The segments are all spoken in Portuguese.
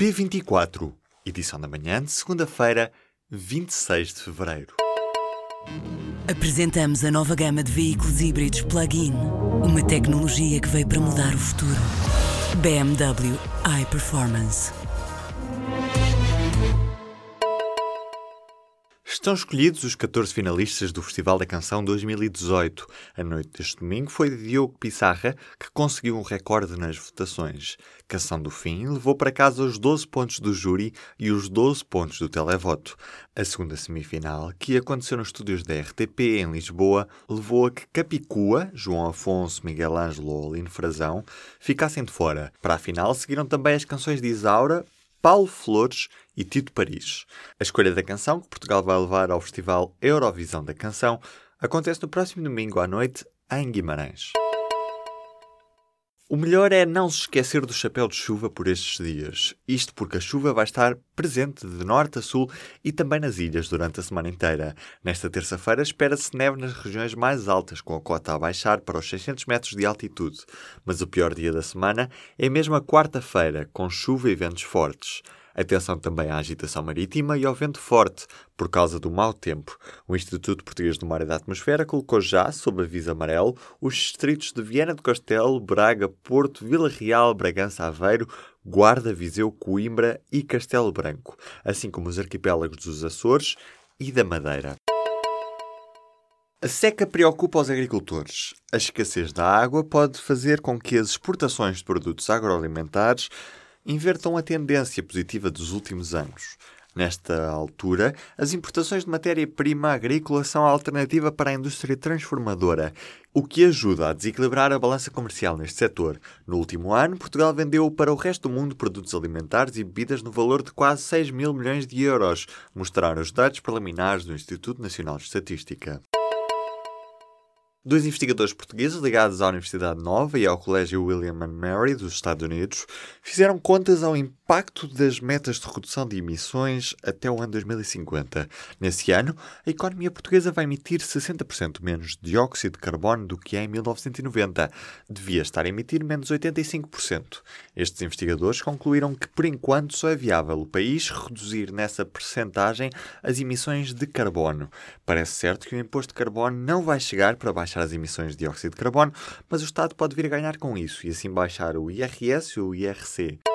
P24, edição da manhã de segunda-feira, 26 de fevereiro. Apresentamos a nova gama de veículos híbridos plug-in. Uma tecnologia que veio para mudar o futuro. BMW iPerformance. Estão escolhidos os 14 finalistas do Festival da Canção 2018. A noite deste domingo foi de Diogo Pissarra, que conseguiu um recorde nas votações. Canção do Fim levou para casa os 12 pontos do júri e os 12 pontos do televoto. A segunda semifinal, que aconteceu nos estúdios da RTP em Lisboa, levou a que Capicua, João Afonso, Miguel Ângelo ou Aline Frazão ficassem de fora. Para a final seguiram também as canções de Isaura, Paulo Flores e Tito Paris. A escolha da canção que Portugal vai levar ao Festival Eurovisão da Canção acontece no próximo domingo à noite em Guimarães. O melhor é não se esquecer do chapéu de chuva por estes dias. Isto porque a chuva vai estar presente de norte a sul e também nas ilhas durante a semana inteira. Nesta terça-feira espera-se neve nas regiões mais altas, com a cota a baixar para os 600 metros de altitude. Mas o pior dia da semana é mesmo a quarta-feira, com chuva e ventos fortes. Atenção também à agitação marítima e ao vento forte, por causa do mau tempo. O Instituto Português do Mar e da Atmosfera colocou já, sob aviso amarelo, os distritos de Viana do Castelo, Braga, Porto, Vila Real, Bragança, Aveiro, Guarda, Viseu, Coimbra e Castelo Branco, assim como os arquipélagos dos Açores e da Madeira. A seca preocupa os agricultores. A escassez da água pode fazer com que as exportações de produtos agroalimentares invertam a tendência positiva dos últimos anos. Nesta altura, as importações de matéria-prima agrícola são a alternativa para a indústria transformadora, o que ajuda a desequilibrar a balança comercial neste setor. No último ano, Portugal vendeu para o resto do mundo produtos alimentares e bebidas no valor de quase 6 mil milhões de euros, mostraram os dados preliminares do Instituto Nacional de Estatística. Dois investigadores portugueses ligados à Universidade Nova e ao Colégio William Mary dos Estados Unidos fizeram contas ao impacto das metas de redução de emissões até o ano 2050. Nesse ano, a economia portuguesa vai emitir 60% menos dióxido de carbono do que em 1990. Devia estar a emitir menos 85%. Estes investigadores concluíram que, por enquanto, só é viável o país reduzir nessa percentagem as emissões de carbono. Parece certo que o imposto de carbono não vai chegar para baixar baixar as emissões de dióxido de carbono, mas o Estado pode vir a ganhar com isso e assim baixar o IRS e o IRC.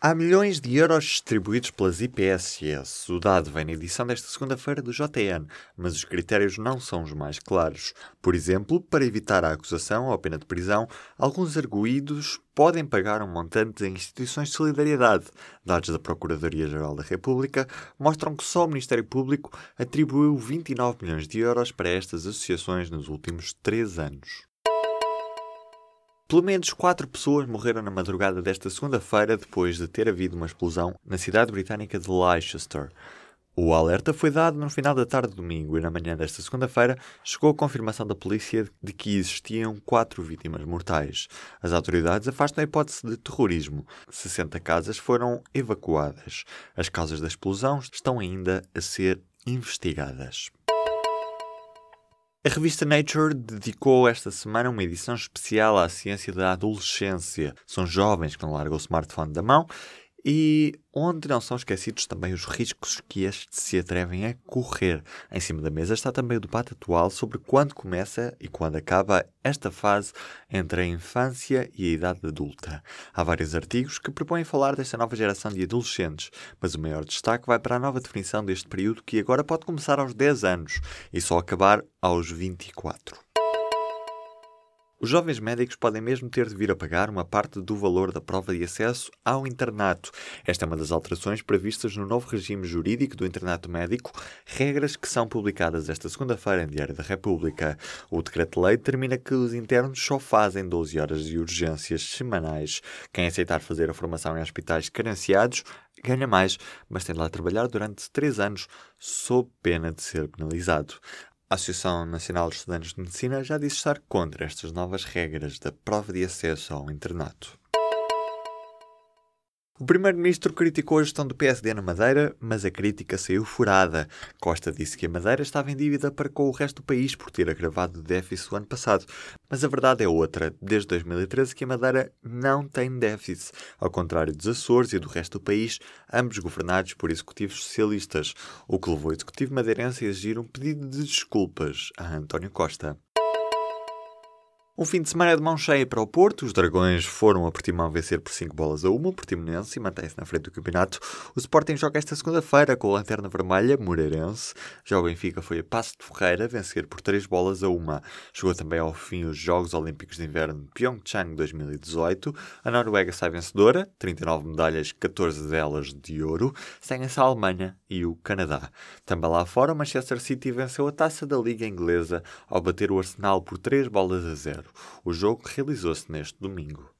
Há milhões de euros distribuídos pelas IPSS. O dado vem na edição desta segunda-feira do JN, mas os critérios não são os mais claros. Por exemplo, para evitar a acusação ou a pena de prisão, alguns arguídos podem pagar um montante em instituições de solidariedade. Dados da Procuradoria-Geral da República mostram que só o Ministério Público atribuiu 29 milhões de euros para estas associações nos últimos três anos. Pelo menos quatro pessoas morreram na madrugada desta segunda-feira depois de ter havido uma explosão na cidade britânica de Leicester. O alerta foi dado no final da tarde de domingo e na manhã desta segunda-feira chegou a confirmação da polícia de que existiam quatro vítimas mortais. As autoridades afastam a hipótese de terrorismo. 60 casas foram evacuadas. As causas da explosão estão ainda a ser investigadas. A revista Nature dedicou esta semana uma edição especial à ciência da adolescência. São jovens que não largam o smartphone da mão e onde não são esquecidos também os riscos que estes se atrevem a correr. Em cima da mesa está também o debate atual sobre quando começa e quando acaba esta fase entre a infância e a idade adulta. Há vários artigos que propõem falar desta nova geração de adolescentes, mas o maior destaque vai para a nova definição deste período que agora pode começar aos 10 anos e só acabar aos 24. Os jovens médicos podem mesmo ter de vir a pagar uma parte do valor da prova de acesso ao internato. Esta é uma das alterações previstas no novo regime jurídico do internato médico, regras que são publicadas esta segunda-feira em Diário da República. O decreto-lei determina que os internos só fazem 12 horas de urgências semanais. Quem aceitar fazer a formação em hospitais carenciados ganha mais, mas tem de lá trabalhar durante 3 anos, sob pena de ser penalizado. A Associação Nacional de Estudantes de Medicina já disse estar contra estas novas regras da prova de acesso ao internato. O primeiro-ministro criticou a gestão do PSD na Madeira, mas a crítica saiu furada. Costa disse que a Madeira estava em dívida para com o resto do país por ter agravado o déficit o ano passado. Mas a verdade é outra. Desde 2013 que a Madeira não tem déficit, ao contrário dos Açores e do resto do país, ambos governados por executivos socialistas, o que levou o executivo madeirense a exigir um pedido de desculpas a António Costa. Um fim de semana de mão cheia para o Porto. Os Dragões foram a Portimão vencer por 5 bolas a 1. O Portimonense e mantém-se na frente do campeonato. O Sporting joga esta segunda-feira com a Lanterna Vermelha, Moreirense. Já o Benfica foi a Passo de Ferreira vencer por 3 bolas a 1. Chegou também ao fim os Jogos Olímpicos de Inverno de Pyeongchang 2018. A Noruega sai vencedora, 39 medalhas, 14 delas de ouro. Seguem-se a Alemanha e o Canadá. Também lá fora, o Manchester City venceu a taça da Liga Inglesa ao bater o Arsenal por 3 bolas a 0. O jogo realizou-se neste domingo.